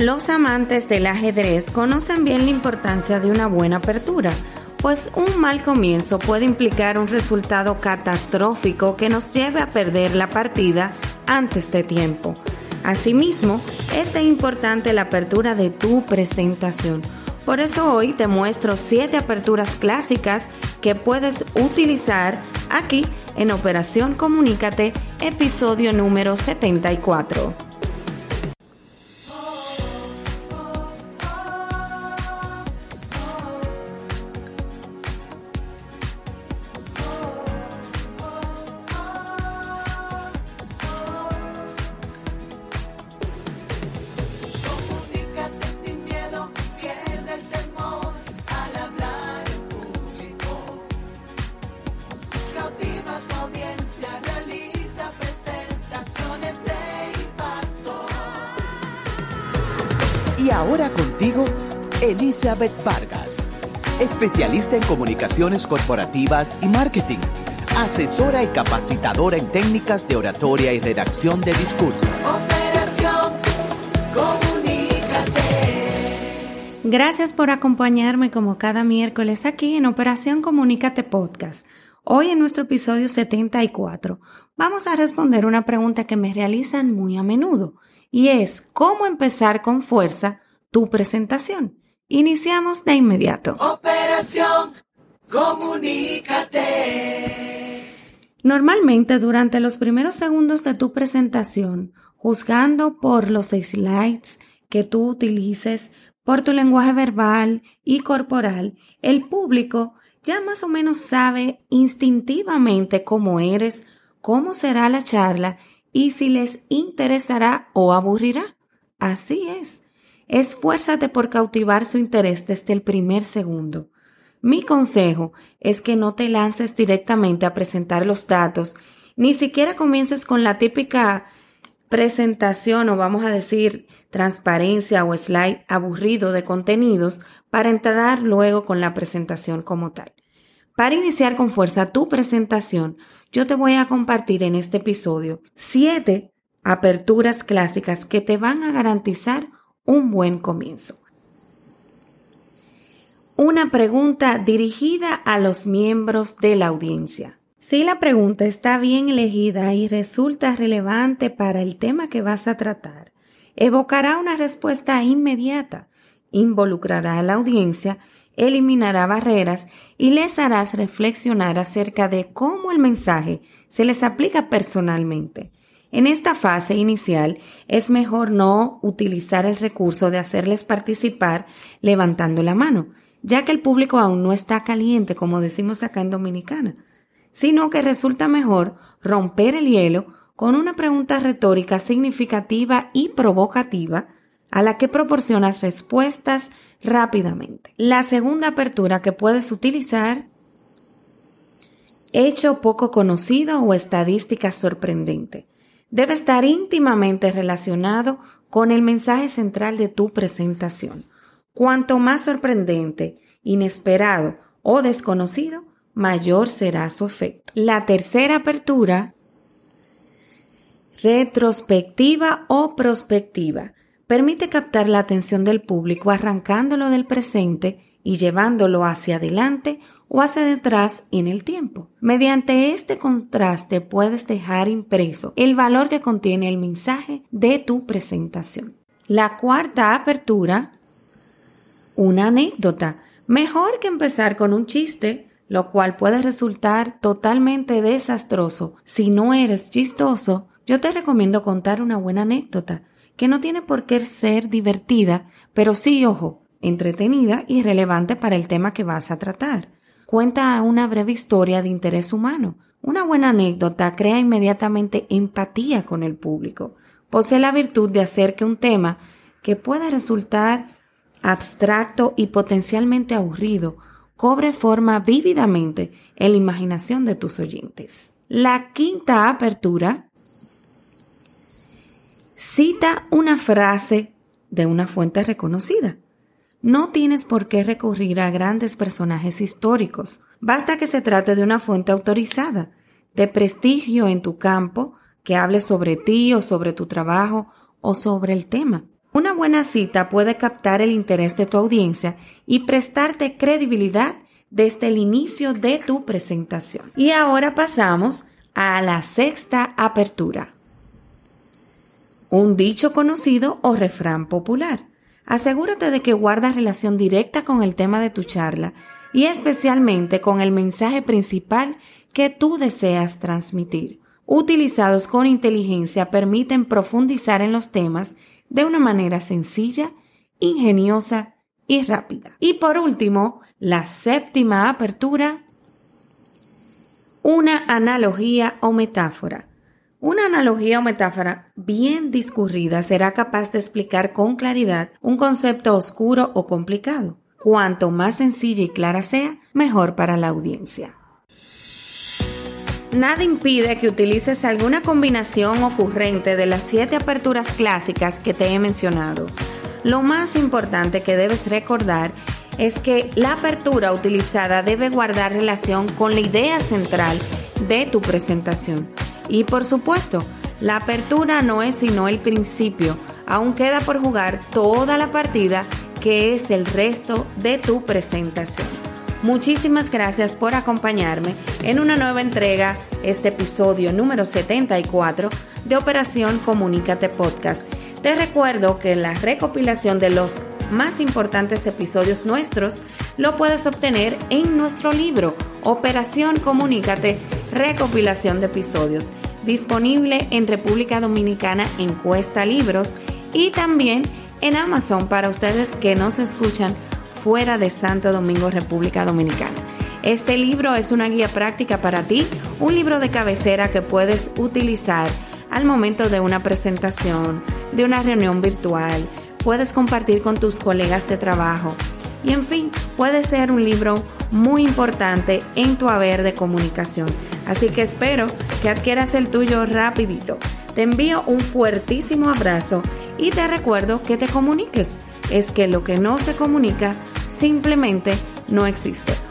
Los amantes del ajedrez conocen bien la importancia de una buena apertura, pues un mal comienzo puede implicar un resultado catastrófico que nos lleve a perder la partida antes de tiempo. Asimismo, es de importante la apertura de tu presentación. Por eso hoy te muestro 7 aperturas clásicas que puedes utilizar aquí en Operación Comunícate, episodio número 74. Y ahora contigo, Elizabeth Vargas, especialista en comunicaciones corporativas y marketing, asesora y capacitadora en técnicas de oratoria y redacción de discurso. Operación Comunícate. Gracias por acompañarme como cada miércoles aquí en Operación Comunícate Podcast. Hoy en nuestro episodio 74 vamos a responder una pregunta que me realizan muy a menudo y es cómo empezar con fuerza tu presentación. Iniciamos de inmediato. Operación Comunícate. Normalmente durante los primeros segundos de tu presentación, juzgando por los slides que tú utilices, por tu lenguaje verbal y corporal, el público ya más o menos sabe instintivamente cómo eres, cómo será la charla y si les interesará o aburrirá. Así es. Esfuérzate por cautivar su interés desde el primer segundo. Mi consejo es que no te lances directamente a presentar los datos, ni siquiera comiences con la típica presentación o vamos a decir transparencia o slide aburrido de contenidos para entrar luego con la presentación como tal. Para iniciar con fuerza tu presentación, yo te voy a compartir en este episodio siete aperturas clásicas que te van a garantizar un buen comienzo. Una pregunta dirigida a los miembros de la audiencia. Si la pregunta está bien elegida y resulta relevante para el tema que vas a tratar, evocará una respuesta inmediata, involucrará a la audiencia eliminará barreras y les harás reflexionar acerca de cómo el mensaje se les aplica personalmente. En esta fase inicial es mejor no utilizar el recurso de hacerles participar levantando la mano, ya que el público aún no está caliente, como decimos acá en Dominicana, sino que resulta mejor romper el hielo con una pregunta retórica significativa y provocativa a la que proporcionas respuestas rápidamente. La segunda apertura que puedes utilizar, hecho poco conocido o estadística sorprendente, debe estar íntimamente relacionado con el mensaje central de tu presentación. Cuanto más sorprendente, inesperado o desconocido, mayor será su efecto. La tercera apertura, retrospectiva o prospectiva, permite captar la atención del público arrancándolo del presente y llevándolo hacia adelante o hacia detrás en el tiempo. Mediante este contraste puedes dejar impreso el valor que contiene el mensaje de tu presentación. La cuarta apertura, una anécdota. Mejor que empezar con un chiste, lo cual puede resultar totalmente desastroso si no eres chistoso, yo te recomiendo contar una buena anécdota que no tiene por qué ser divertida, pero sí, ojo, entretenida y relevante para el tema que vas a tratar. Cuenta una breve historia de interés humano. Una buena anécdota crea inmediatamente empatía con el público. Posee la virtud de hacer que un tema que pueda resultar abstracto y potencialmente aburrido cobre forma vívidamente en la imaginación de tus oyentes. La quinta apertura Cita una frase de una fuente reconocida. No tienes por qué recurrir a grandes personajes históricos. Basta que se trate de una fuente autorizada, de prestigio en tu campo, que hable sobre ti o sobre tu trabajo o sobre el tema. Una buena cita puede captar el interés de tu audiencia y prestarte credibilidad desde el inicio de tu presentación. Y ahora pasamos a la sexta apertura. Un dicho conocido o refrán popular. Asegúrate de que guardas relación directa con el tema de tu charla y especialmente con el mensaje principal que tú deseas transmitir. Utilizados con inteligencia permiten profundizar en los temas de una manera sencilla, ingeniosa y rápida. Y por último, la séptima apertura, una analogía o metáfora. Una analogía o metáfora bien discurrida será capaz de explicar con claridad un concepto oscuro o complicado. Cuanto más sencilla y clara sea, mejor para la audiencia. Nada impide que utilices alguna combinación ocurrente de las siete aperturas clásicas que te he mencionado. Lo más importante que debes recordar es que la apertura utilizada debe guardar relación con la idea central de tu presentación. Y por supuesto, la apertura no es sino el principio, aún queda por jugar toda la partida que es el resto de tu presentación. Muchísimas gracias por acompañarme en una nueva entrega, este episodio número 74 de Operación Comunícate Podcast. Te recuerdo que la recopilación de los más importantes episodios nuestros lo puedes obtener en nuestro libro Operación Comunícate, recopilación de episodios, disponible en República Dominicana en Cuesta Libros y también en Amazon para ustedes que nos escuchan fuera de Santo Domingo, República Dominicana. Este libro es una guía práctica para ti, un libro de cabecera que puedes utilizar al momento de una presentación, de una reunión virtual, puedes compartir con tus colegas de trabajo y en fin, puede ser un libro muy importante en tu haber de comunicación. Así que espero que adquieras el tuyo rapidito. Te envío un fuertísimo abrazo y te recuerdo que te comuniques. Es que lo que no se comunica simplemente no existe.